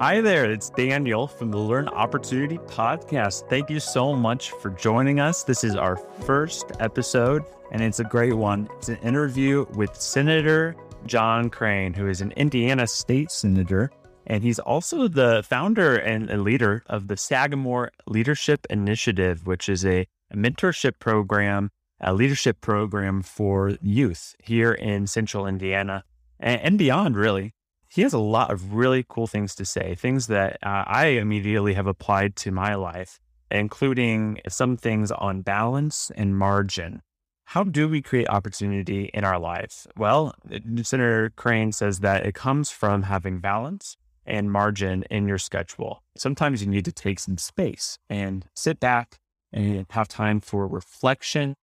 Hi there, it's Daniel from the Learned Opportunity Podcast. Thank you so much for joining us. This is our first episode, and it's a great one. It's an interview with Senator John Crane, who is an Indiana state senator, and he's also the founder and leader of the Sagamore Leadership Initiative, which is a, mentorship program, a leadership program for youth here in central Indiana and beyond, really he has a lot of really cool things to say, things that uh, I immediately have applied to my life, including some things on balance and margin. How do we create opportunity in our lives? Well, Senator Crane says that it comes from having balance and margin in your schedule. Sometimes you need to take some space and sit back and have time for reflection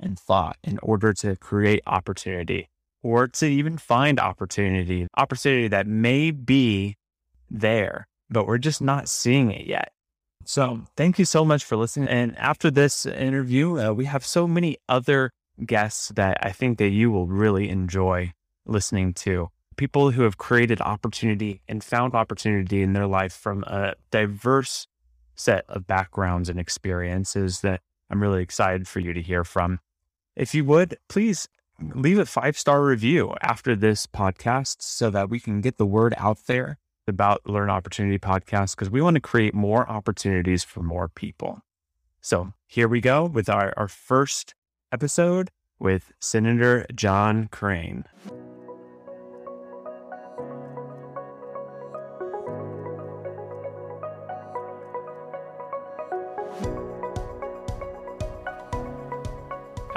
and thought in order to create opportunity or to even find opportunity, opportunity that may be there, but we're just not seeing it yet. So thank you so much for listening. And after this interview, uh, we have so many other guests that I think that you will really enjoy listening to. People who have created opportunity and found opportunity in their life from a diverse set of backgrounds and experiences that I'm really excited for you to hear from. If you would, please leave a five star review after this podcast so that we can get the word out there about Learned Opportunity Podcast because we want to create more opportunities for more people. So here we go with our, our first episode with Senator John Crane.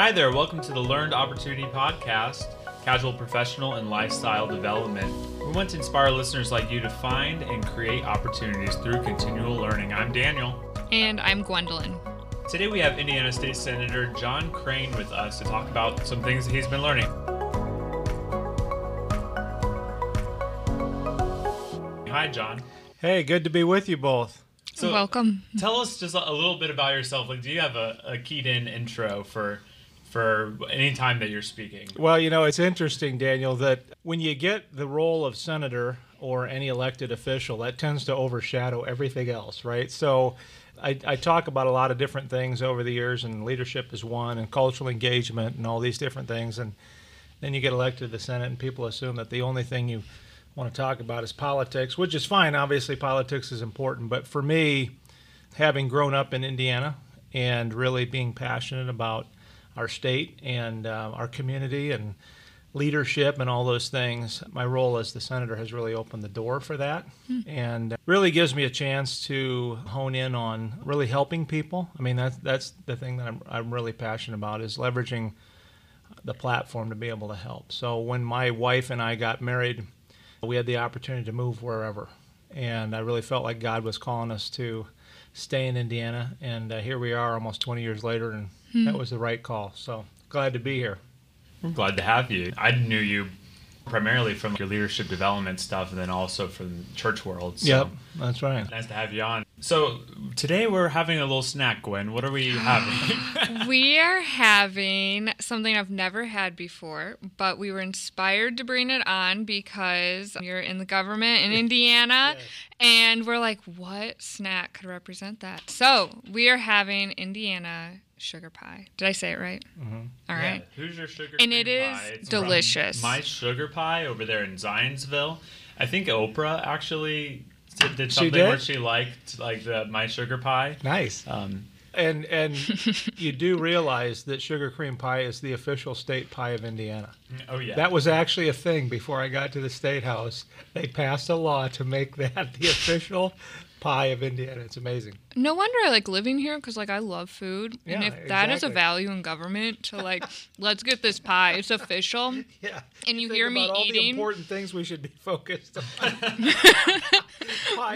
Hi there, welcome to the Learned Opportunity Podcast, casual professional and lifestyle development. We want to inspire listeners like you to find and create opportunities through continual learning. I'm Daniel. And I'm Gwendolyn. Today we have Indiana State Senator John Crane with us to talk about some things that he's been learning. Hi, John. Hey, good to be with you both. So Welcome. Tell us just a little bit about yourself. Like, do you have a, a keyed in intro for for any time that you're speaking. Well, you know, it's interesting, Daniel, that when you get the role of senator or any elected official, that tends to overshadow everything else, right? So I, I, talk about a lot of different things over the years, and leadership is one, and cultural engagement, and all these different things. And then you get elected to the Senate, and people assume that the only thing you want to talk about is politics, which is fine. Obviously, politics is important. But for me, having grown up in Indiana and really being passionate about our state and uh, our community and leadership and all those things. My role as the senator has really opened the door for that hmm. and really gives me a chance to hone in on really helping people. I mean, that's, that's the thing that I'm, I'm really passionate about is leveraging the platform to be able to help. So when my wife and I got married, we had the opportunity to move wherever. And I really felt like God was calling us to stay in Indiana. And uh, here we are almost 20 years later, and. Hmm. that was the right call. So glad to be here. Glad to have you. I knew you primarily from your leadership development stuff and then also from church world. So yep, that's right. Nice to have you on. So today we're having a little snack, Gwen. What are we having? we are having something I've never had before, but we were inspired to bring it on because you're in the government in Indiana yes. and we're like, what snack could represent that? So we are having Indiana sugar pie. Did I say it right? Mm-hmm. All right. Yeah. Who's your sugar? And it is it's delicious. My sugar pie over there in Zionsville. I think Oprah actually did, did something did? where she liked like the my sugar pie. Nice. Um, and and you do realize that sugar cream pie is the official state pie of Indiana. Oh yeah. That was actually a thing before I got to the state house. They passed a law to make that the official pie of Indiana. It's amazing. No wonder I like living here because like I love food, yeah, and if exactly. that is a value in government to like, let's get this pie. It's official. Yeah. And you Think hear me all eating the important things we should be focused on.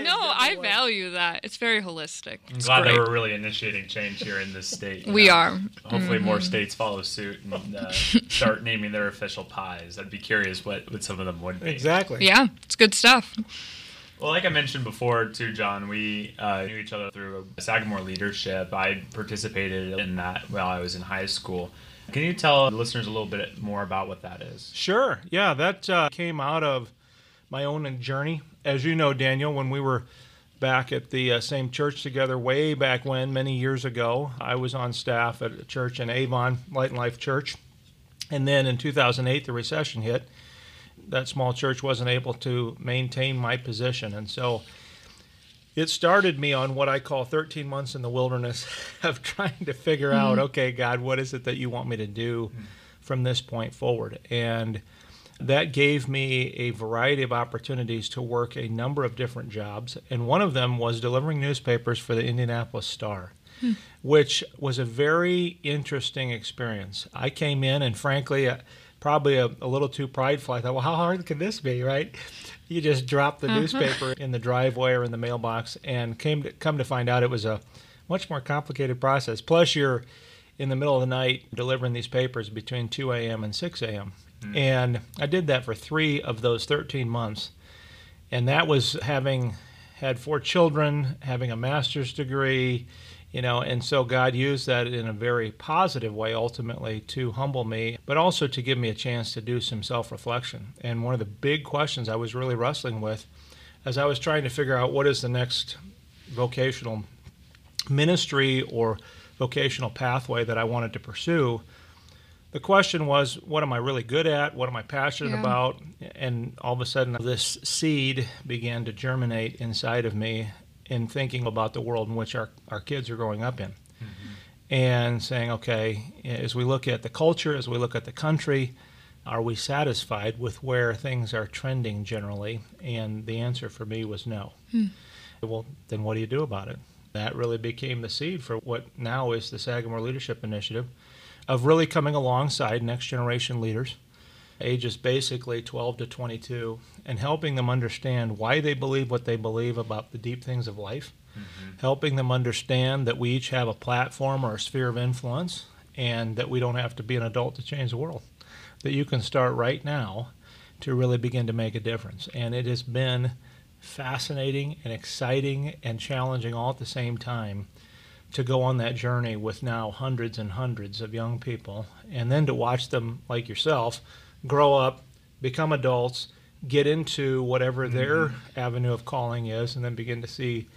no, I value that. It's very holistic. I'm it's glad great. that we're really initiating change here in this state. We know? are. Hopefully, mm-hmm. more states follow suit and uh, start naming their official pies. I'd be curious what, what some of them would be. Exactly. Yeah, it's good stuff. Well, like I mentioned before, too, John, we uh, knew each other through Sagamore leadership. I participated in that while I was in high school. Can you tell the listeners a little bit more about what that is? Sure. Yeah, that uh, came out of my own journey. As you know, Daniel, when we were back at the uh, same church together way back when, many years ago, I was on staff at a church in Avon, Light and Life Church. And then in 2008, the recession hit. That small church wasn't able to maintain my position. And so it started me on what I call 13 months in the wilderness of trying to figure mm-hmm. out, okay, God, what is it that you want me to do mm-hmm. from this point forward? And that gave me a variety of opportunities to work a number of different jobs. And one of them was delivering newspapers for the Indianapolis Star. Hmm. Which was a very interesting experience. I came in, and frankly, uh, probably a, a, little too prideful. I thought, well, how hard can this be, right? You just drop the uh-huh. newspaper in the driveway or in the mailbox, and came to come to find out it was a much more complicated process. Plus, you're in the middle of the night delivering these papers between 2 a.m. and 6 a.m. Mm. And I did that for three of those 13 months. And that was having had four children, having a master's degree, you know, and so God used that in a very positive way ultimately to humble me, but also to give me a chance to do some self reflection. And one of the big questions I was really wrestling with as I was trying to figure out what is the next vocational ministry or vocational pathway that I wanted to pursue the question was, what am I really good at? What am I passionate yeah. about? And all of a sudden, this seed began to germinate inside of me in thinking about the world in which our, our kids are growing up in. Mm-hmm. And saying, okay, as we look at the culture, as we look at the country, are we satisfied with where things are trending generally? And the answer for me was no. Hmm. Well, then what do you do about it? That really became the seed for what now is the Sagamore Leadership Initiative of really coming alongside next generation leaders, ages basically 12 to 22, and helping them understand why they believe what they believe about the deep things of life, mm-hmm. helping them understand that we each have a platform or a sphere of influence, and that we don't have to be an adult to change the world. That you can start right now to really begin to make a difference. And it has been fascinating and exciting and challenging all at the same time to go on that journey with now hundreds and hundreds of young people, and then to watch them, like yourself, grow up, become adults, get into whatever mm-hmm. their avenue of calling is, and then begin to see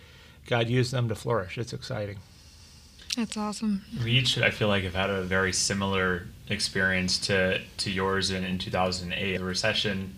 God use them to flourish. It's exciting. That's awesome. We each, I feel like, have had a very similar experience to to yours in, in 2008. The recession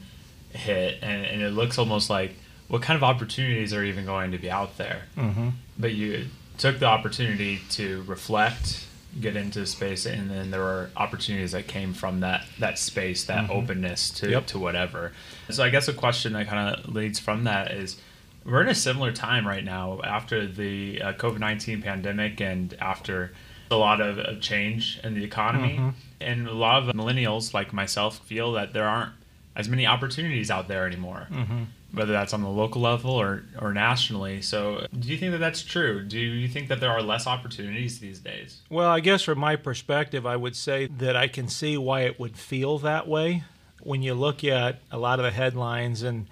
hit, and, and it looks almost like what kind of opportunities are even going to be out there? Mm-hmm. But you took the opportunity to reflect, get into space, and then there were opportunities that came from that that space, that mm-hmm. openness to yep. to whatever. So I guess a question that kind of leads from that is. We're in a similar time right now after the uh, COVID 19 pandemic and after a lot of, of change in the economy. Mm-hmm. And a lot of millennials, like myself, feel that there aren't as many opportunities out there anymore. Mm-hmm whether that's on the local level or, or nationally. So, do you think that that's true? Do you think that there are less opportunities these days? Well, I guess from my perspective, I would say that I can see why it would feel that way when you look at a lot of the headlines and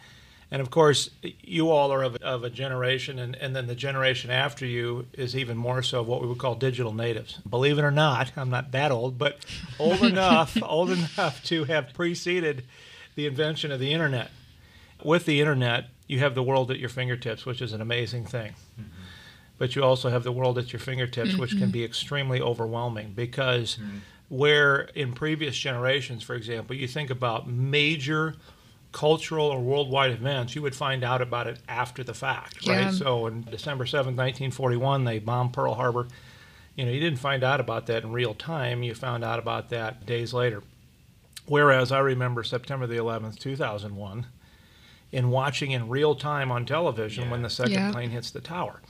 and of course you all are of, of a generation and, and then the generation after you is even more so what we would call digital natives believe it or not i'm not that old but old enough old enough to have preceded the invention of the internet with the internet, you have the world at your fingertips, which is an amazing thing. Mm-hmm. But you also have the world at your fingertips, mm-hmm. which can mm-hmm. be extremely overwhelming because mm-hmm. where in previous generations, for example, you think about major cultural or worldwide events, you would find out about it after the fact, yeah. right? So on December 7th, 1941, they bombed Pearl Harbor. You know, you didn't find out about that in real time. You found out about that days later. Whereas I remember September the 11th, 2001, in watching in real time on television yeah. when the second yeah. plane hits the tower.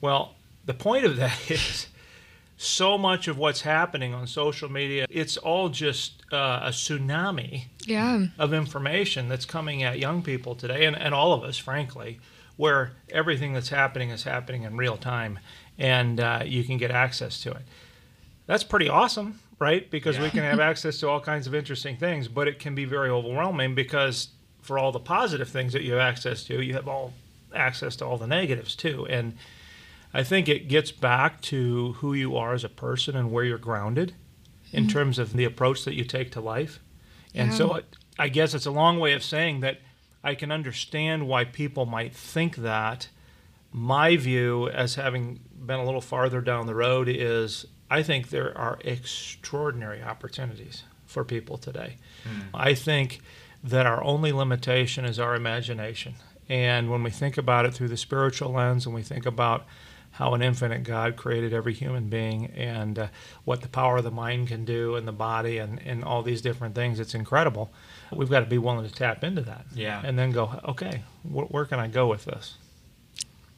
Well, the point of that is so much of what's happening on social media, it's all just uh, a tsunami yeah. of information that's coming at young people today, and, and all of us, frankly, where everything that's happening is happening in real time and uh, you can get access to it. That's pretty awesome, right? Because yeah. we can have access to all kinds of interesting things, but it can be very overwhelming because for all the positive things that you have access to, you have all access to all the negatives too. And I think it gets back to who you are as a person and where you're grounded in mm-hmm. terms of the approach that you take to life. And yeah. so I guess it's a long way of saying that I can understand why people might think that. My view, as having been a little farther down the road, is I think there are extraordinary opportunities for people today. I think that our only limitation is our imagination. And when we think about it through the spiritual lens and we think about how an infinite God created every human being and uh, what the power of the mind can do and the body and, and all these different things, it's incredible. We've got to be willing to tap into that. Yeah. And then go, okay, wh- where can I go with this?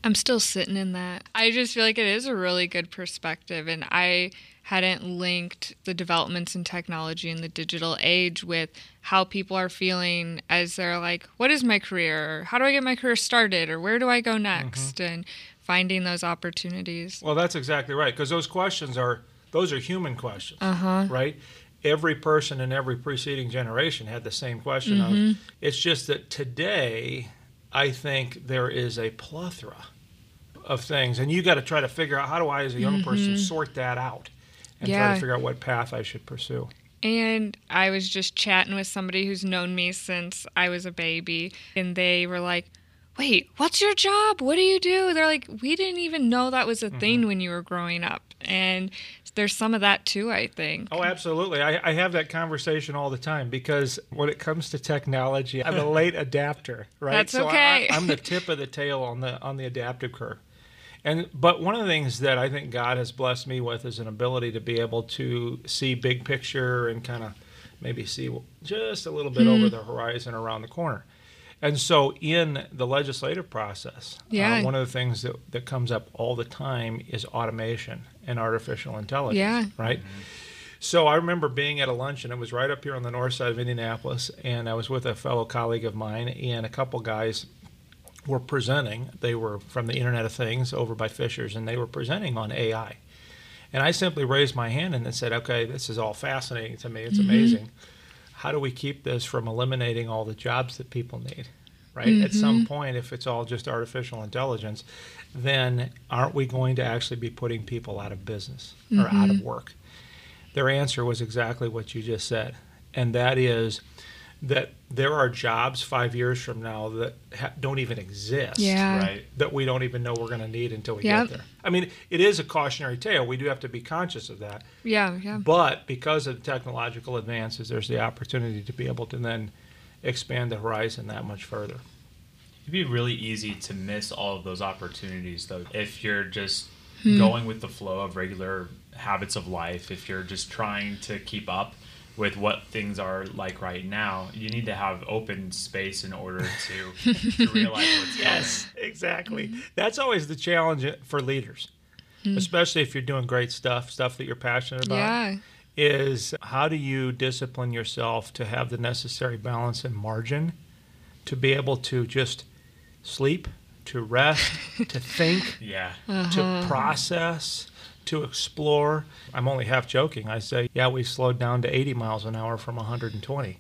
I'm still sitting in that. I just feel like it is a really good perspective, and I hadn't linked the developments in technology in the digital age with how people are feeling as they're like, what is my career? Or how do I get my career started? Or where do I go mm-hmm. next? And finding those opportunities. Well, that's exactly right because those questions are those are human questions, Uh-huh. right? Every person in every preceding generation had the same question. Of, mm-hmm. it's just that today, I think there is a plethora of things, and you got to try to figure out how do I, as a young person, mm-hmm. sort that out and try to figure out what path I should pursue. And I was just chatting with somebody who's known me since I was a baby, and they were like, Wait, what's your job? What do you do? They're like, We didn't even know that was a mm-hmm. thing when you were growing up. And there's some of that too, I think. Oh, absolutely. I, I have that conversation all the time because when it comes to technology, I'm a late adapter, right? That's so okay. I, I'm the tip of the tail on the on the adaptive curve. And but one of the things that I think God has blessed me with is an ability to be able to see big picture and kind of maybe see just a little bit over the horizon around the corner. And so, in the legislative process, Yeah. uh, one of the things that, that comes up all the time is automation and artificial intelligence. Yeah. Right? So, I remember being at a luncheon. It was right up here on the north side of Indianapolis, and I was with a fellow colleague of mine, and a couple guys were presenting. They were from the Internet of Things over by Fishers, and they were presenting on AI. And I simply raised my hand and then said, okay, this is all fascinating to me. It's mm-hmm. amazing. How do we keep this from eliminating all the jobs that people need? Right? At some mm-hmm. point, if it's all just artificial intelligence, then aren't we going to actually be putting people out of business or out of mm-hmm. work? Their answer was exactly what you just said. And that is that there are jobs five years from now that ha- don't even exist Yeah. Right. that we don't even know we're going to need until we Yep. get there. I mean, it is a cautionary tale. We do have to be conscious of that. Yeah, yeah. But because of the technological advances, there's the opportunity to be able to then expand the horizon that much further. It'd be really easy to miss all of those opportunities, though, if you're just Hmm. going with the flow of regular habits of life. If you're just trying to keep up with what things are like right now, you need to have open space in order to, to realize what's Yes, exactly. Mm-hmm. That's always the challenge for leaders, mm-hmm. especially if you're doing great stuff, stuff that you're passionate about. Yeah. is how do you discipline yourself to have the necessary balance and margin to be able to just sleep, to rest, to think, coming. Yeah. Uh-huh. to process, to explore. I'm only half joking. I say, yeah, we slowed down to 80 miles an hour from 120.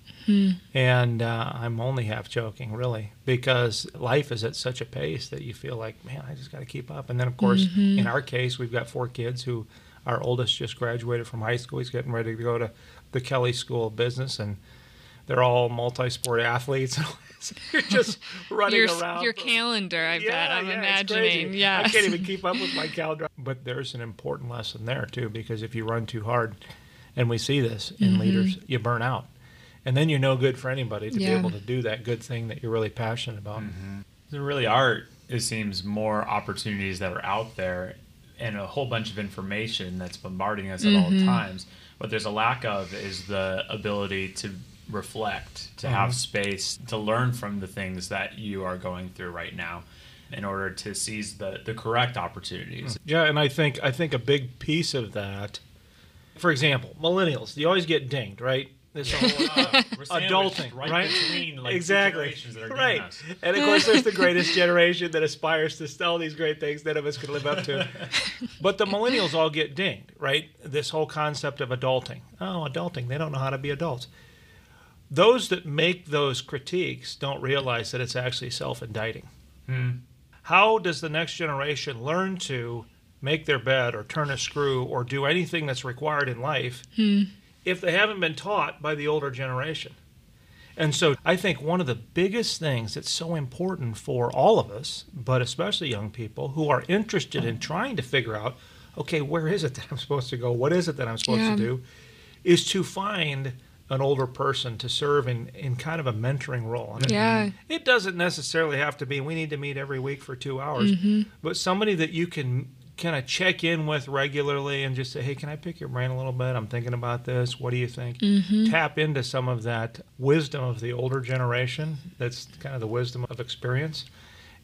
And uh, I'm only half joking, really, because life is at such a pace that you feel like, man, I just got to keep up. And then, of course, in our case, we've got four kids who, our oldest just graduated from high school. He's getting ready to go to the Kelley School of Business, and they're all multi-sport athletes. So You're just running Your, around. your calendar, I bet. I'm yeah, imagining. Yeah. I can't even keep up with my calendar. But there's an important lesson there too, because if you run too hard, and we see this in Mm-hmm. leaders, you burn out, and then you're no good for anybody to Yeah. be able to do that good thing that you're really passionate about. There really are, it seems, more opportunities that are out there and a whole bunch of information that's bombarding us at all times. What there's a lack of is the ability to reflect, to have space to learn from the things that you are going through right now in order to seize the, the correct opportunities. Yeah, and I think I think a big piece of that, for example, millennials, you always get dinged, right? This whole uh, adulting, right? Between, like, exactly. that are Right. us. And of course, there's the greatest generation that aspires to all these great things none of us could live up to. But the millennials all get dinged, right? This whole concept of adulting. Oh, adulting. They don't know how to be adults. Those that make those critiques don't realize that it's actually self indicting. Hmm. How does the next generation learn to make their bed or turn a screw or do anything that's required in life hmm. if they haven't been taught by the older generation? And so I think one of the biggest things that's so important for all of us, but especially young people who are interested in trying to figure out, okay, where is it that I'm supposed to go? What is it that I'm supposed Yeah. to do? Is to find an older person to serve in, in kind of a mentoring role. And it- Yeah. it doesn't necessarily have to be we need to meet every week for two hours, mm-hmm. but somebody that you can kind of check in with regularly and just say, hey, can I pick your brain a little bit? I'm thinking about this. What do you think? Mm-hmm. Tap into some of that wisdom of the older generation. That's kind of the wisdom of experience.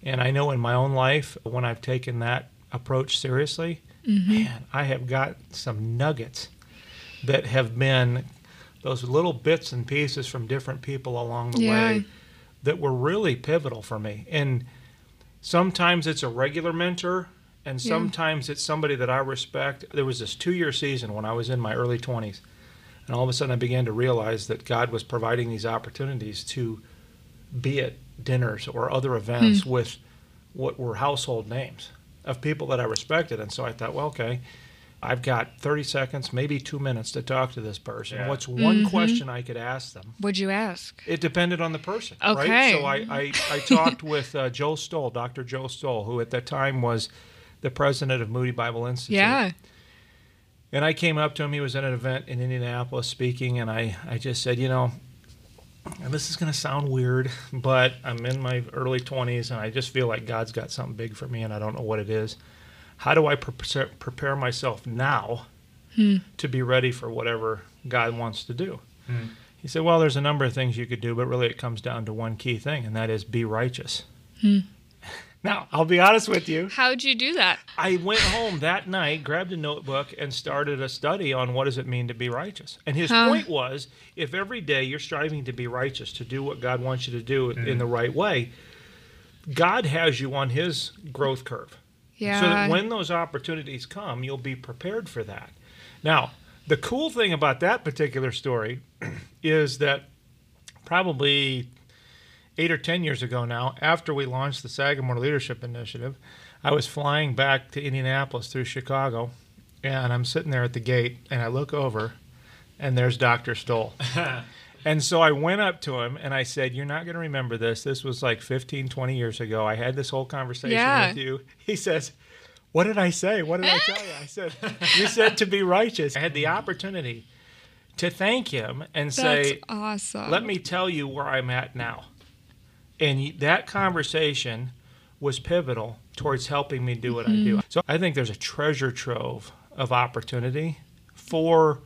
And I know in my own life, when I've taken that approach seriously, mm-hmm. man, I have got some nuggets that have been those little bits and pieces from different people along the Yeah. way that were really pivotal for me. And sometimes it's a regular mentor, and Yeah. sometimes it's somebody that I respect. There was this two year season when I was in my early 20s, and all of a sudden I began to realize that God was providing these opportunities to be at dinners or other events hmm. with what were household names of people that I respected. And so I thought, well, okay, I've got 30 seconds, maybe two minutes to talk to this person. Yeah. What's one question I could ask them? What'd you ask? It depended on the person, right? Okay. So I, I, I talked with uh, Joe Stowell, Dr. Joe Stowell, who at that time was the president of Moody Bible Institute. Yeah. And I came up to him. He was at an event in Indianapolis speaking, and I, I just said, you know, and this is going to sound weird, but I'm in my early 20s, and I just feel like God's got something big for me, and I don't know what it is. How do I pre- prepare myself now hmm. to be ready for whatever God wants to do? Hmm. He said, well, there's a number of things you could do, but really it comes down to one key thing, and that is be righteous. Hmm. Now, I'll be honest with you. How'd you do that? I went home that night, grabbed a notebook, and started a study on what does it mean to be righteous. And his Huh. point was, if every day you're striving to be righteous, to do what God wants you to do in the right way, God has you on His growth curve. Yeah. So that when those opportunities come, you'll be prepared for that. Now, the cool thing about that particular story is that probably eight or ten years ago now, after we launched the Sagamore Leadership Initiative, I was flying back to Indianapolis through Chicago, and I'm sitting there at the gate, and I look over, and there's Dr. Stowell. And so I went up to him and I said, You're not going to remember this. This was like 15, 20 years ago. I had this whole conversation Yeah. with you. He says, What did I say? What did I tell you? I said, You said to be righteous. I had the opportunity to thank him and That's say, awesome. Let me tell you where I'm at now. And that conversation was pivotal towards helping me do what I do. Mm-hmm. So I think there's a treasure trove of opportunity for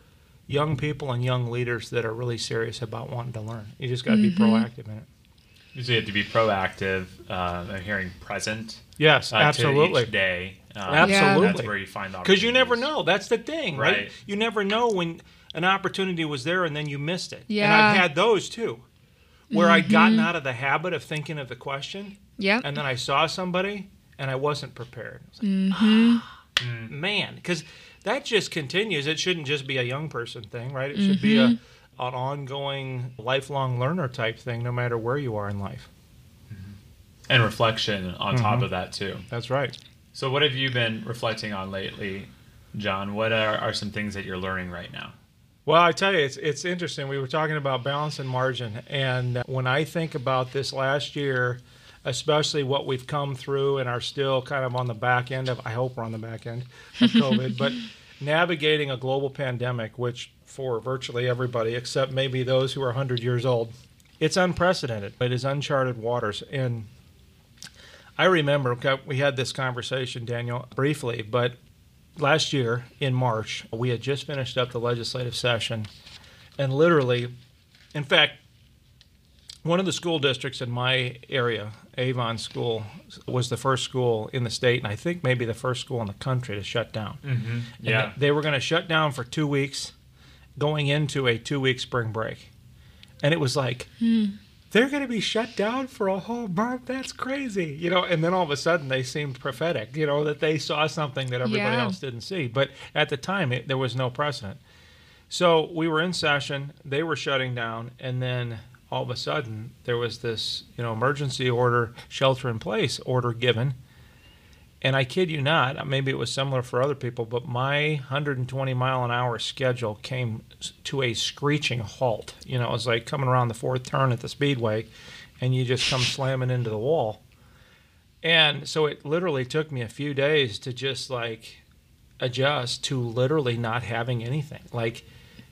young people and young leaders that are really serious about wanting to learn. You just got to be proactive in it. So you have to be proactive. Uh, I'm hearing present. Yes, uh, to absolutely. each day. Um, Absolutely. That's where you find Because you never know. That's the thing, right? Right. You never know when an opportunity was there and then you missed it. Yeah. And Yeah. I've had those too, where I'd gotten out of the habit of thinking of the question Yep. and then I saw somebody and I wasn't prepared. I was like, ah, Mm. man, because that just continues. It shouldn't just be a young person thing, right? It should be a an ongoing, lifelong learner type thing, no matter where you are in life. And reflection on Mm-hmm. top of that too. That's right. So what have you been reflecting on lately, John? What are, are some things that you're learning right now? Well, I tell you, it's it's interesting. We were talking about balance and margin, and when I think about this last year, especially what we've come through and are still kind of on the back end of, I hope we're on the back end of COVID, but navigating a global pandemic, which for virtually everybody except maybe those who are 100 years old, it's unprecedented. It is uncharted waters, and I remember we had this conversation, Daniel, briefly, but last year in March, we had just finished up the legislative session, and literally, in fact, one of the school districts in my area, Avon School, was the first school in the state, and I think maybe the first school in the country to shut down. Mm-hmm. And Yeah. they were going to shut down for two weeks, going into a two week spring break. And it was like, they're going to be shut down for a whole month. That's crazy. You know, and then all of a sudden they seemed prophetic, you know, that they saw something that everybody Yeah. else didn't see. But at the time, it, there was no precedent. So we were in session, they were shutting down, and then all of a sudden there was this, you know, emergency order, shelter in place order given. and I kid you not, maybe it was similar for other people, but my 120 mile an hour schedule came to a screeching halt. You know, it was like coming around the fourth turn at the speedway, and you just come slamming into the wall. And so it literally took me a few days to just like adjust to literally not having anything. Like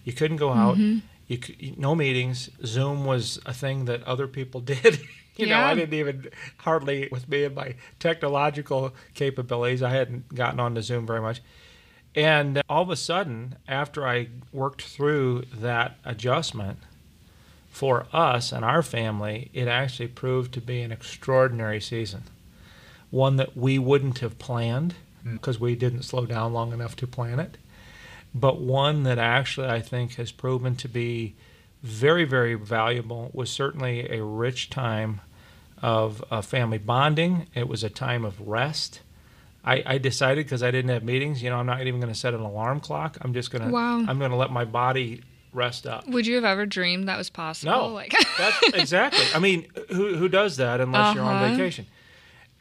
you couldn't go out, Mm-hmm. You could, no meetings. Zoom was a thing that other people did. you know, I didn't even hardly with me and my technological capabilities, I hadn't gotten onto Zoom very much. And uh, all of a sudden, after I worked through that adjustment for us and our family, it actually proved to be an extraordinary season. One that we wouldn't have planned hmm. because we didn't slow down long enough to plan it, but one that actually I think has proven to be very, very valuable. Was certainly a rich time of uh, family bonding. It was a time of rest. I, I decided because I didn't have meetings, you know, I'm not even going to set an alarm clock. I'm just going to, Wow. I'm going to let my body rest up. Would you have ever dreamed that was possible? No, Like, that's exactly. I mean, who who does that unless you're on Uh-huh. vacation?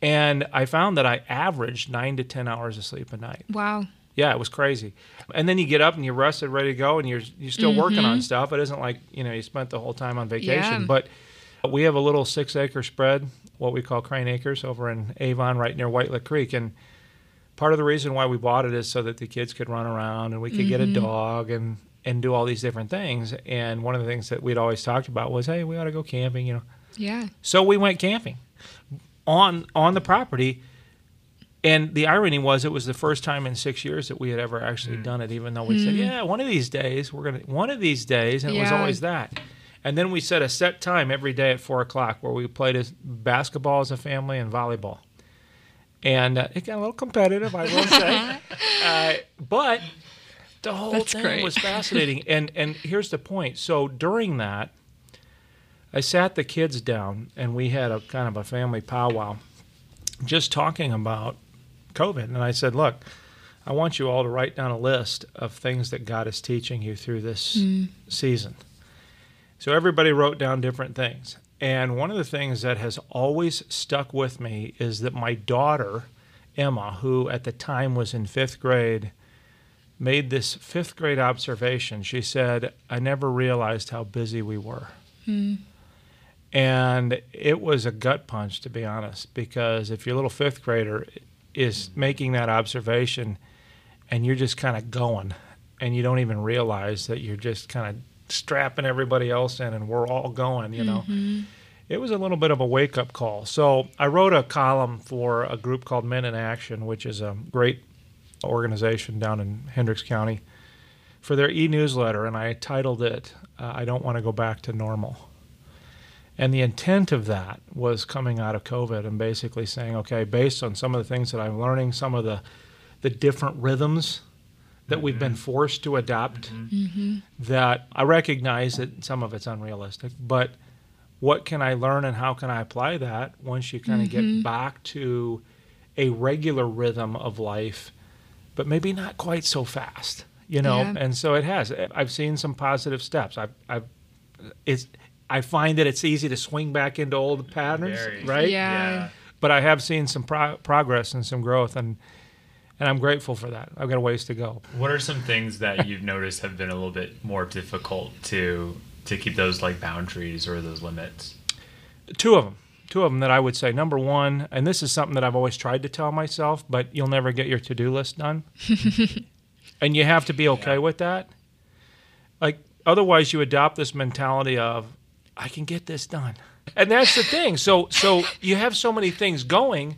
And I found that I averaged nine to ten hours of sleep a night. wow. Yeah, it was crazy. And then you get up and you're rested, ready to go, and you're you're still working on mm-hmm. stuff. It isn't like you know you spent the whole time on vacation. Yeah. But we have a little six acre spread, what we call Crane Acres, over in Avon, right near White Lick Creek, and part of the reason why we bought it is so that the kids could run around and we could get a mm-hmm. dog and and do all these different things. And one of the things that we'd always talked about was, hey, we ought to go camping, you know. Yeah. So we went camping on on the property. And the irony was, it was the first time in six years that we had ever actually done it. Even though we said, "Yeah, one of these days we're gonna," one of these days, and it was always that. And then we set a set time every day at four o'clock where we played as basketball as a family and volleyball. And uh, it got a little competitive, I will say, uh, but the whole That's thing great. was fascinating. and and here's the point. So during that, I sat the kids down and we had a kind of a family powwow, just talking about COVID. And I said, look, I want you all to write down a list of things that God is teaching you through this hmm. season. So everybody wrote down different things. And one of the things that has always stuck with me is that my daughter, Emma, who at the time was in fifth grade, made this fifth grade observation. She said, I never realized how busy we were. Hmm. And it was a gut punch, to be honest, because if your little fifth grader is making that observation and you're just kind of going and you don't even realize that you're just kind of strapping everybody else in and we're all going, you know. It was a little bit of a wake up call. So I wrote a column for a group called Men in Action, which is a great organization down in Hendricks County, for their e newsletter, and I titled it, uh, I Don't Want to Go Back to Normal. And the intent of that was coming out of COVID and basically saying, okay, based on some of the things that I'm learning, some of the, the different rhythms that we've been mm-hmm. forced to adopt, mm-hmm. mm-hmm. that I recognize that some of it's unrealistic, but what can I learn and how can I apply that once you kind of get back to a regular rhythm of life, but maybe not quite so fast, you know? Yeah. And so it has. I've seen some positive steps. I've, I've, it's, I find that it's easy to swing back into old patterns, Very. right? Yeah. But I have seen some pro- progress and some growth, and and I'm grateful for that. I've got a ways to go. What are some things that you've noticed have been a little bit more difficult to to keep those like boundaries or those limits? two of them two of them that i would say number one and this is something that i've always tried to tell myself but you'll never get your to-do list done and you have to be okay with that like otherwise you adopt this mentality of i can get this done. And that's the thing. So so you have so many things going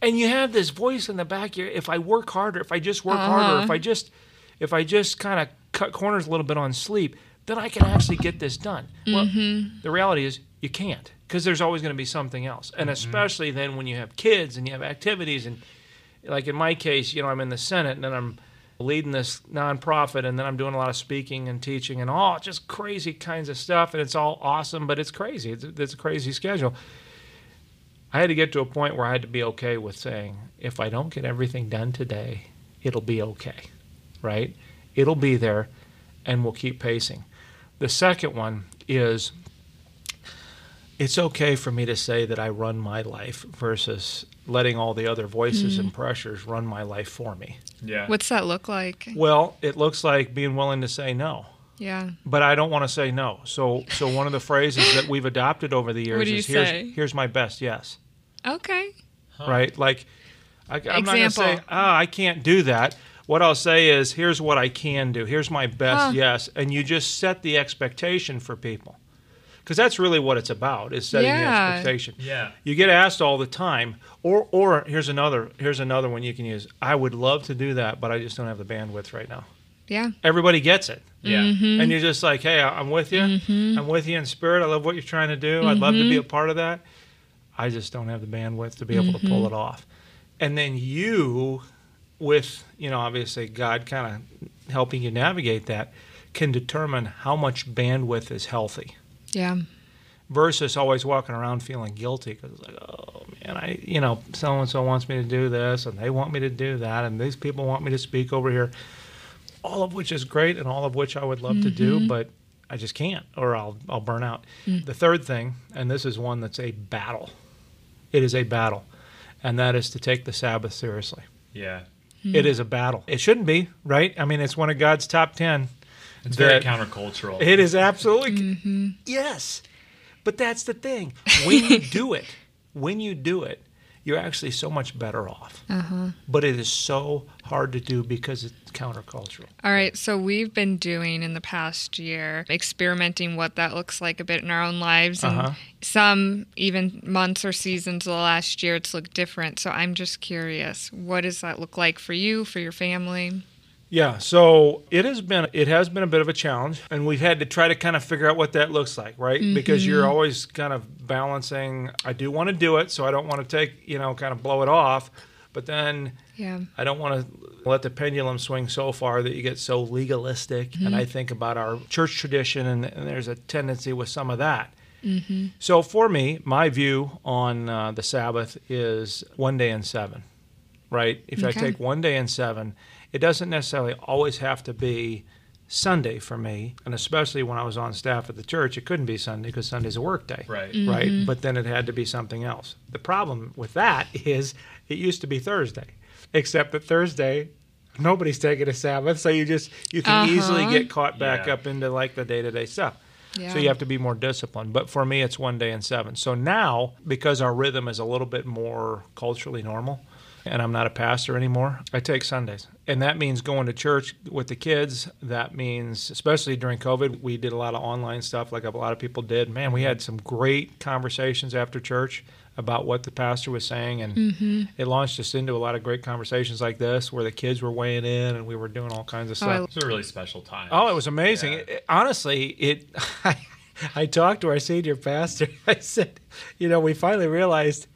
and you have this voice in the back here if i work harder if i just work harder if uh-huh. i just if i just kind of cut corners a little bit on sleep then i can actually get this done. Well mm-hmm. the reality is you can't because there's always going to be something else. And mm-hmm. especially then when you have kids and you have activities and like in my case you know i'm in the senate and then i'm leading this nonprofit and then i'm doing a lot of speaking and teaching and all just crazy kinds of stuff and it's all awesome but it's crazy. It's, it's a crazy schedule. I had to get to a point where i had to be okay with saying if i don't get everything done today it'll be okay right? It'll be there and we'll keep pacing. The second one is it's okay for me to say that I run my life versus letting all the other voices and pressures run my life for me. Yeah. What's that look like? Well, it looks like being willing to say no. Yeah. But I don't want to say no. So so one of the phrases that we've adopted over the years What do you is here's say? here's my best yes. Okay. Right? Like I, I'm not going to say, Example. "Ah, I can't do that." What I'll say is, "Here's what I can do. Here's my best Huh. yes." And you just set the expectation for people. Cuz that's really what it's about, is setting the Yeah. expectation. Yeah. You get asked all the time, or or here's another here's another one you can use. I would love to do that, but I just don't have the bandwidth right now. Yeah. Everybody gets it. Yeah. Mm-hmm. And you're just like, hey, I- I'm with you. I'm with you in spirit. I love what you're trying to do. I'd love to Mm-hmm. be a part of that. I just don't have the bandwidth to be able to Mm-hmm. pull it off. And then you, with, you know, obviously God kind of helping you navigate that, can determine how much bandwidth is healthy Yeah. versus always walking around feeling guilty because it's like, oh man, I, you know, so and so wants me to do this and they want me to do that and these people want me to speak over here. All of which is great and all of which I would love to do, mm-hmm. but I just can't or I'll I'll burn out. Mm. The third thing, and this is one that's a battle. It is a battle, and that is to take the Sabbath seriously. Yeah. Mm. It is a battle. It shouldn't be, right? I mean, it's one of God's top 10 It's very countercultural. it is absolutely yes, but that's the thing. When you do it, when you do it, you're actually so much better off. But it is so hard to do because it's countercultural. All right, so we've been doing in the past year, experimenting what that looks like a bit in our own lives. And Uh-huh. some, even months or seasons of the last year, it's looked different. So I'm just curious, what does that look like for you, for your family? Yeah, so it has been it has been a bit of a challenge, and we've had to try to kind of figure out what that looks like, right? Mm-hmm. Because you're always kind of balancing. I do want to do it, so I don't want to take you know kind of blow it off, but then Yeah. I don't want to let the pendulum swing so far that you get so legalistic. And mm-hmm. I think about our church tradition, and, and there's a tendency with some of that. Mm-hmm. So for me, my view on uh, the Sabbath is one day in seven, right? If I take one day in seven, it doesn't necessarily always have to be Sunday for me. And especially when I was on staff at the church, it couldn't be Sunday because Sunday's a work day Right. right? But then it had to be something else. The problem with that is it used to be Thursday, except that Thursday nobody's taking a Sabbath, so you just you can easily Uh-huh. get caught back Yeah. up into like the day to day stuff. Yeah. So you have to be more disciplined. But for me, it's one day in seven. So now, because our rhythm is a little bit more culturally normal, and I'm not a pastor anymore, I take Sundays. And that means going to church with the kids. That means, especially during COVID, we did a lot of online stuff like a lot of people did. Man, we had some great conversations after church about what the pastor was saying. And mm-hmm. it launched us into a lot of great conversations like this where the kids were weighing in and we were doing all kinds of Oh, I stuff. It's a really special time. Oh, it was amazing. Yeah. It- honestly, it. I, I talked to our senior pastor. I said, you know, we finally realized,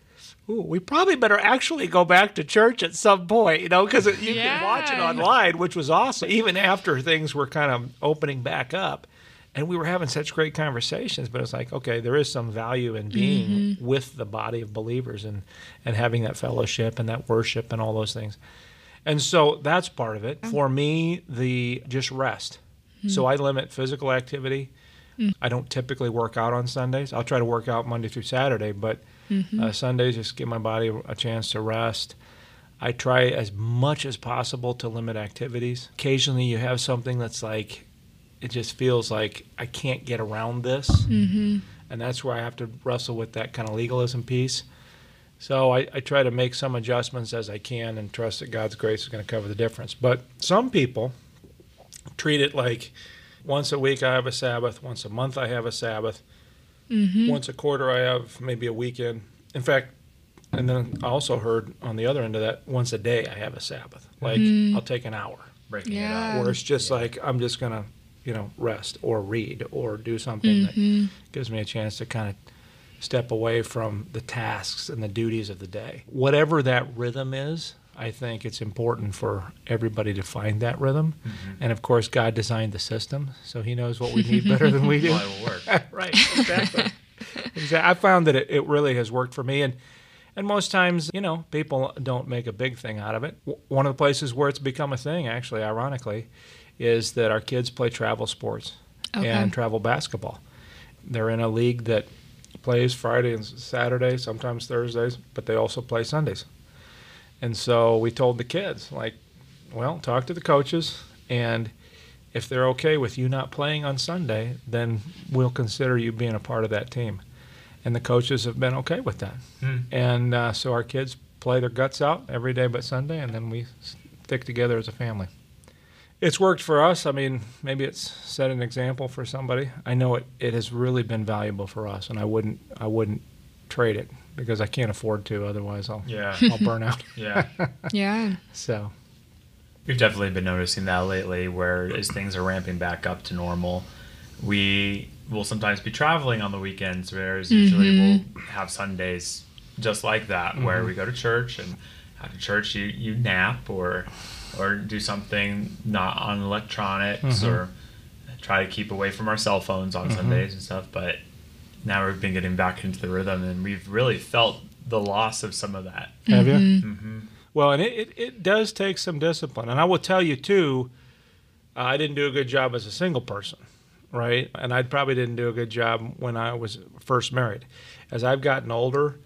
ooh, we probably better actually go back to church at some point, you know, because you can watch it online, which was awesome. Even after things were kind of opening back up, and we were having such great conversations. But it's like, okay, there is some value in being mm-hmm. with the body of believers and and having that fellowship and that worship and all those things. And so that's part of it. For me, the just rest. Hmm. So I limit physical activity. Hmm. I don't typically work out on Sundays. I'll try to work out Monday through Saturday, but uh, Sundays just give my body a chance to rest. I try as much as possible to limit activities. Occasionally, you have something that's like, it just feels like I can't get around this. Mm-hmm. And that's where I have to wrestle with that kind of legalism piece. So I, I try to make some adjustments as I can and trust that God's grace is going to cover the difference. But some people treat it like once a week I have a Sabbath, once a month I have a Sabbath, Mm-hmm. once a quarter I have maybe a weekend. In fact, and then I also heard on the other end of that, once a day I have a Sabbath. Like mm-hmm. I'll take an hour, Breaking Yeah. it up. where it's just like I'm just gonna, you know, rest or read or do something that mm-hmm. gives me a chance to kind of step away from the tasks and the duties of the day. Whatever that rhythm is, I think it's important for everybody to find that rhythm. Mm-hmm. And of course, God designed the system, so He knows what we need better than we do. Well, it will work. right, exactly. exactly. I found that it, it really has worked for me, and and most times, you know, people don't make a big thing out of it. W- One of the places where it's become a thing, actually, ironically, is that our kids play travel sports Okay. and travel basketball. They're in a league that plays Friday and Saturday, sometimes Thursdays, but they also play Sundays. And so we told the kids, like, well, talk to the coaches, and if they're okay with you not playing on Sunday, then we'll consider you being a part of that team. And the coaches have been okay with that. Hmm. And uh, so our kids play their guts out every day but Sunday, and then we stick together as a family. It's worked for us. I mean, maybe it's set an example for somebody. I know it, it has really been valuable for us, and I wouldn't I wouldn't trade it because I can't afford to. Otherwise, I'll Yeah. I'll burn out. Yeah. Yeah. So We've definitely been noticing that lately, where as things are ramping back up to normal, we will sometimes be traveling on the weekends, whereas usually mm-hmm. we'll have Sundays just like that, where mm-hmm. we go to church and after church you, you nap or or do something not on electronics mm-hmm. or try to keep away from our cell phones on Sundays and stuff. But now we've been getting back into the rhythm, and we've really felt the loss of some of that. have you? hmm Well, and it, it, it does take some discipline. And I will tell you, too, uh, I didn't do a good job as a single person, right? And I probably didn't do a good job when I was first married. As I've gotten older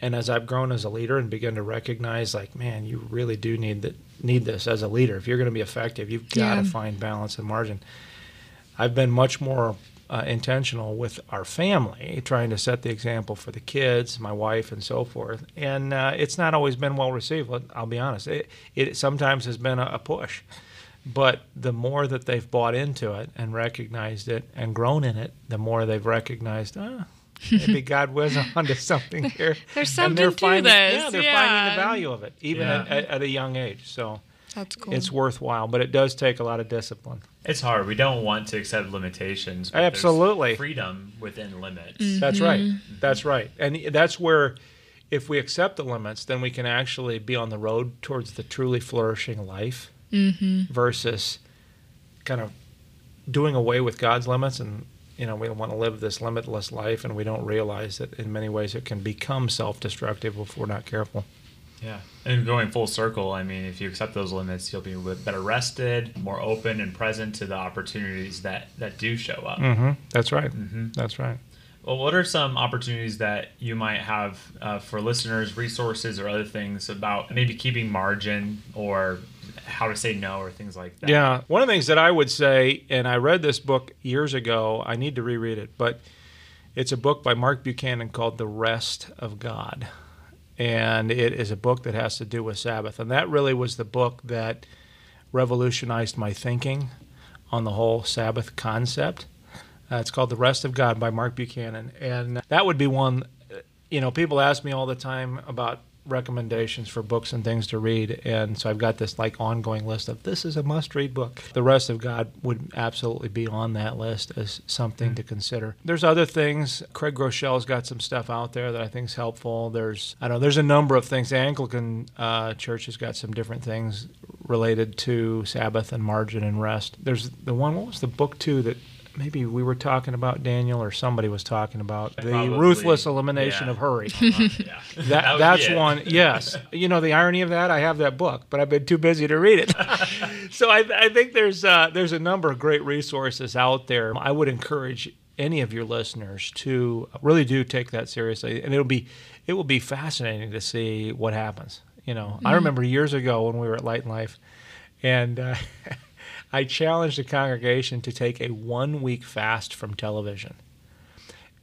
and as I've grown as a leader and begun to recognize, like, man, you really do need, that, need this as a leader. If you're going to be effective, you've got to Yeah. find balance and margin. I've been much more uh, intentional with our family, trying to set the example for the kids, my wife, and so forth. And uh, it's not always been well received. let- I'll be honest. It, it sometimes has been a, a push, but the more that they've bought into it and recognized it and grown in it, the more they've recognized. Ah, maybe God was onto something here. There's And they're something to finding, this, Yeah, they're yeah. finding the value of it, even Yeah. at, at, at a young age. So That's cool. it's worthwhile, but it does take a lot of discipline. It's hard. We don't want to accept limitations. but Absolutely. freedom within limits. Mm-hmm. That's right. Mm-hmm. That's right. And that's where, if we accept the limits, then we can actually be on the road towards the truly flourishing life mm-hmm. versus kind of doing away with God's limits. And, you know, we want to live this limitless life, and we don't realize that in many ways it can become self destructive if we're not careful. Yeah. And going full circle, I mean, if you accept those limits, you'll be better rested, more open and present to the opportunities that, that do show up. Mm-hmm. That's right. Mhm. That's right. Well, what are some opportunities that you might have uh, for listeners, resources, or other things about maybe keeping margin or how to say no or things like that? Yeah. One of the things that I would say, and I read this book years ago, I need to reread it, but it's a book by Mark Buchanan called The Rest of God. And it is a book that has to do with Sabbath. And that really was the book that revolutionized my thinking on the whole Sabbath concept. Uh, it's called The Rest of God by Mark Buchanan. And that would be one, uh, you know, people ask me all the time about recommendations for books and things to read. And so I've got this like ongoing list of this is a must read book. The Rest of God would absolutely be on that list as something to consider. There's other things. Craig Groeschel's got some stuff out there that I think is helpful. There's, I don't know, there's a number of things. The Anglican uh, Church has got some different things related to Sabbath and margin and rest. There's the one, what was the book too that maybe we were talking about, Daniel, or somebody was talking about? The Probably, ruthless elimination yeah. of hurry. Uh, yeah. That, That that's one. Yes, you know the irony of that. I have that book, but I've been too busy to read it. so I, I think there's uh, there's a number of great resources out there. I would encourage any of your listeners to really do take that seriously, and it'll be it will be fascinating to see what happens. You know, I remember years ago when we were at Light and Life, and uh, I challenged the congregation to take a one week fast from television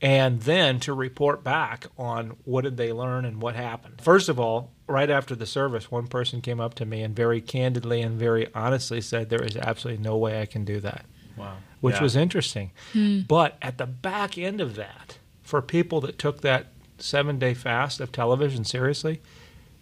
and then to report back on what did they learn and what happened. First of all, right after the service, one person came up to me and very candidly and very honestly said, There is absolutely no way I can do that, Wow. which Yeah. was interesting. Hmm. But at the back end of that, for people that took that seven day fast of television seriously,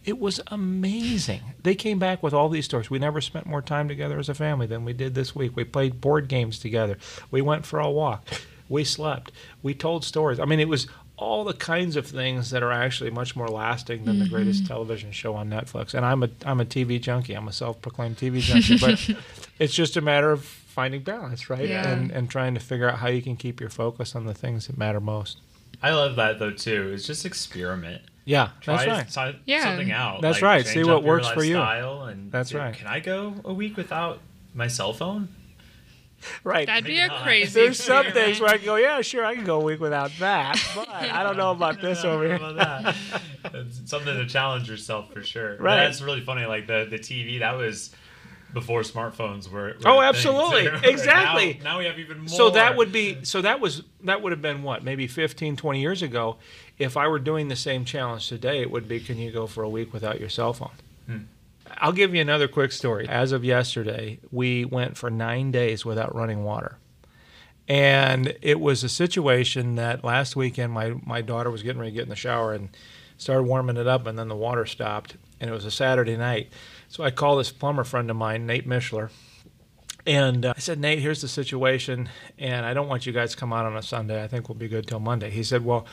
it was amazing. They came back with all these stories. We never spent more time together as a family than we did this week. We played board games together. We went for a walk. We slept. We told stories. I mean, it was all the kinds of things that are actually much more lasting than the greatest mm-hmm. television show on Netflix. And I'm a I'm a TV junkie. I'm a self-proclaimed TV junkie, but it's just a matter of finding balance, right? Yeah. And and trying to figure out how you can keep your focus on the things that matter most. I love that though too. It's just experiment. Yeah, Try that's right. si- Yeah. something out. That's like, right. See what works for you. lifestyle And That's say, right. Can I go a week without my cell phone? right. That'd be a not. crazy. There's some things where I can go, yeah, sure, I can go a week without that, but I don't know about this over here. About that? It's something to challenge yourself for sure. Right. That's really funny. Like the the TV that was before smartphones were. were Oh, a thing, absolutely. too. Exactly. Now, now we have even more. So that would be so that was that would have been what maybe 15 20 years ago if I were doing the same challenge today it would be can you go for a week without your cell phone? I'll give you another quick story. As of yesterday we went for 9 days without running water. And it was a situation that last weekend my my daughter was getting ready to get in the shower and started warming it up and then the water stopped and it was a Saturday night. So I called this plumber friend of mine Nate Mishler and uh, I said, Nate, here's the situation, and I don't want you guys to come out on a Sunday. I think we'll be good till Monday. He said, Well,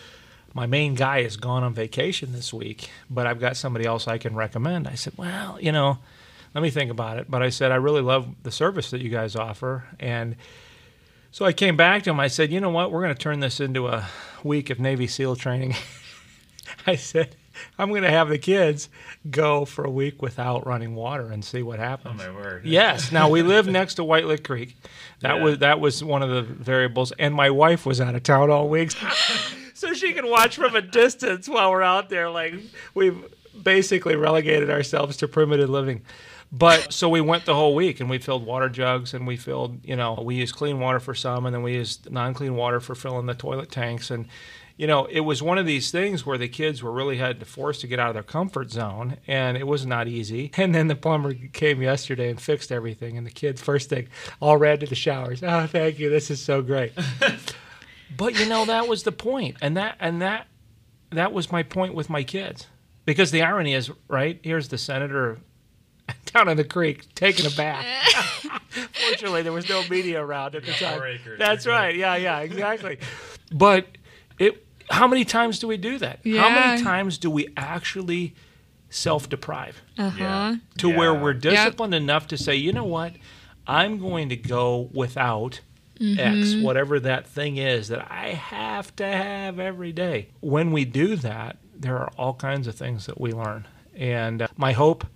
my main guy is gone on vacation this week, but I've got somebody else I can recommend. I said, Well, you know, let me think about it. But I said, I really love the service that you guys offer. And so I came back to him. I said, You know what? We're going to turn this into a week of Navy SEAL training. I said, I'm going to have the kids go for a week without running water and see what happens. Oh my word. Yes. Now we live next to White Lick Creek. That Yeah. was that was one of the variables, and my wife was out of town all week, so she can watch from a distance while we're out there. Like we've basically relegated ourselves to primitive living. But so we went the whole week, and we filled water jugs, and we filled, you know, we used clean water for some, and then we used non-clean water for filling the toilet tanks, and you know, it was one of these things where the kids were really had to force to get out of their comfort zone, and it was not easy. And then the plumber came yesterday and fixed everything, and the kids first thing all ran to the showers. Oh, thank you, this is so great. but you know, that was the point, and that and that that was my point with my kids, because the irony is, right? Here's the senator down in the creek taking a bath. Fortunately, there was no media around at the got time. four acres. That's You're right. Yeah, yeah, exactly. But it. How many times do we do that? Yeah. How many times do we actually self-deprive Uh huh. Yeah. to where we're disciplined enough to say, you know what, I'm going to go without X, whatever that thing is that I have to have every day. When we do that, there are all kinds of things that we learn. And uh, my hope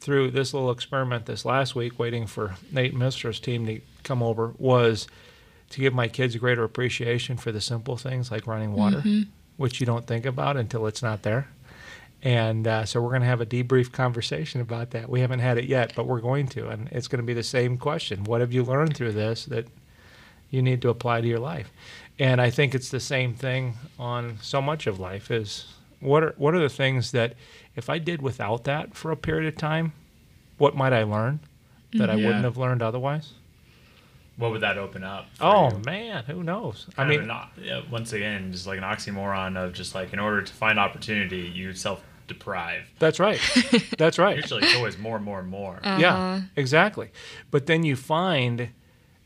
through this little experiment this last week, waiting for Nate Mishler's team to come over, was to give my kids a greater appreciation for the simple things like running water, which you don't think about until it's not there. And uh, so we're going to have a debrief conversation about that. We haven't had it yet, but we're going to. And it's going to be the same question What have you learned through this that you need to apply to your life? And I think it's the same thing on so much of life is what are, what are the things that if I did without that for a period of time, what might I learn that I mm-hmm. wouldn't have learned otherwise? What would that open up? for Oh, you? man, who knows? I Kind of mean, an once again, just like an oxymoron of just like in order to find opportunity, you self deprive. that's right. That's right. Usually, it's always more, and more, and more. Uh-huh. Yeah, exactly. But then you find,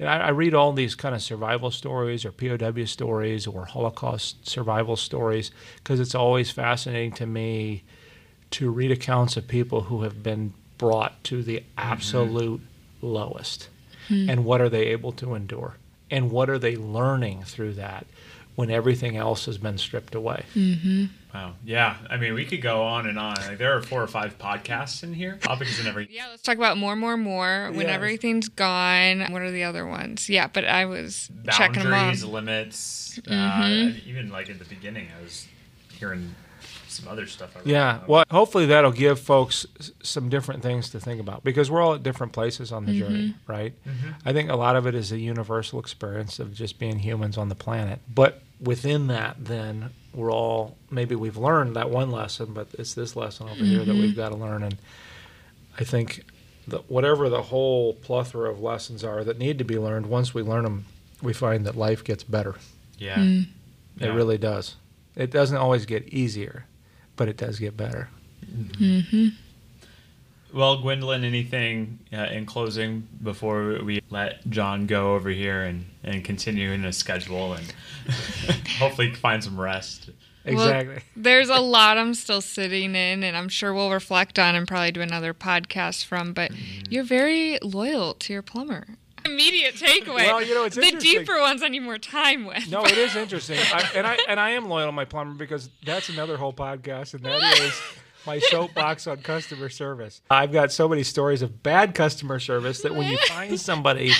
and I, I read all these kind of survival stories or POW stories or Holocaust survival stories because it's always fascinating to me to read accounts of people who have been brought to the mm-hmm. absolute lowest. Hmm. And what are they able to endure? And what are they learning through that when everything else has been stripped away? Mm-hmm. Wow. Yeah. I mean, we could go on and on. Like, there are four or five podcasts in here. Topics in every. Yeah, let's talk about more, more, more. When Yes. everything's gone, what are the other ones? Yeah, but I was checking them Boundaries, off. limits. Uh, Mm-hmm. even like at the beginning, I was hearing some other stuff. I wrote Yeah, down. well, hopefully that'll give folks some different things to think about because we're all at different places on the journey, right? I think a lot of it is a universal experience of just being humans on the planet. But within that, then we're all maybe we've learned that one lesson, but it's this lesson over here that we've got to learn. And I think that whatever the whole plethora of lessons are that need to be learned, once we learn them, we find that life gets better. Yeah. Mm. It Yeah. really does. It doesn't always get easier, but it does get better. Well, Gwendolyn, anything uh, in closing before we let John go over here and, and continue in his schedule and hopefully find some rest? Well, Exactly. there's a lot I'm still sitting in, and I'm sure we'll reflect on and probably do another podcast from. But Mm-hmm. you're very loyal to your plumber. Immediate takeaway. Well, you know, it's the deeper ones I need more time with. No, it is interesting, I, and I and I am loyal to my plumber because that's another whole podcast, and that is my soapbox on customer service. I've got so many stories of bad customer service that when you find somebody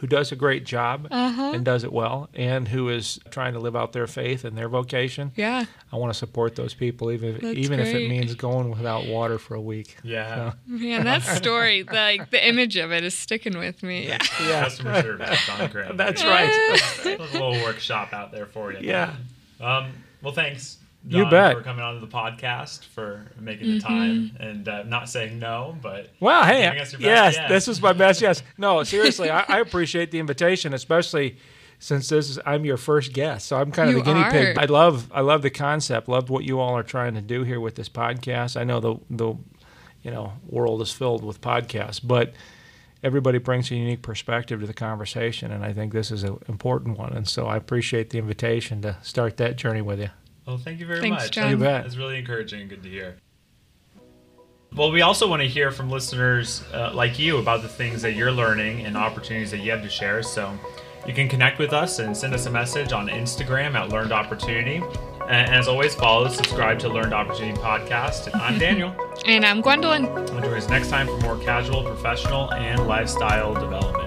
who does a great job Uh-huh. and does it well, and who is trying to live out their faith and their vocation. Yeah. I want to support those people, even That's even if it means going without water for a week. Yeah. Man, that story, like the image of it is sticking with me. Yeah. Customer service, John Graham. That's right. you go. a little workshop out there for you. Yeah. Um, well, thanks. You John, bet. for coming on to the podcast, for making the time, and uh, not saying no, but Well, hey, Giving us your best yes, yes. this was my best yes. No, seriously, I, I appreciate the invitation, especially since this is I'm your first guest, so I'm kind of You the guinea pig. I love I love the concept. Loved what you all are trying to do here with this podcast. I know the the you know world is filled with podcasts, but everybody brings a unique perspective to the conversation, and I think this is an important one. And so I appreciate the invitation to start that journey with you. Well, thank you very Thanks, much. John. You bet. That's really encouraging and good to hear. Well, we also want to hear from listeners uh, like you about the things that you're learning and opportunities that you have to share. So you can connect with us and send us a message on Instagram at Learned Opportunity. And as always, follow, subscribe to Learned Opportunity Podcast. I'm Daniel. And I'm Gwendolyn. And join us next time for more casual, professional, and lifestyle development.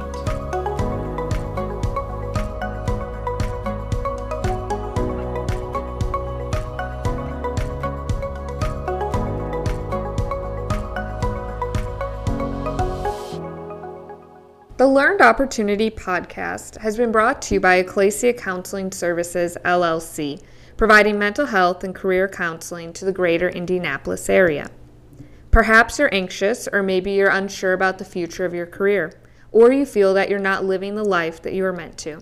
The Learned Opportunity podcast has been brought to you by Ekklesia Counseling Services, LLC, providing mental health and career counseling to the greater Indianapolis area. Perhaps you're anxious, or maybe you're unsure about the future of your career, or you feel that you're not living the life that you are meant to.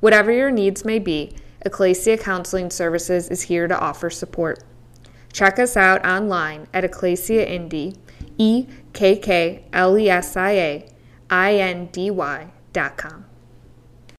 Whatever your needs may be, Ekklesia Counseling Services is here to offer support. Check us out online at Ekklesia Indy, E K K L E S I A I N D Y dot com.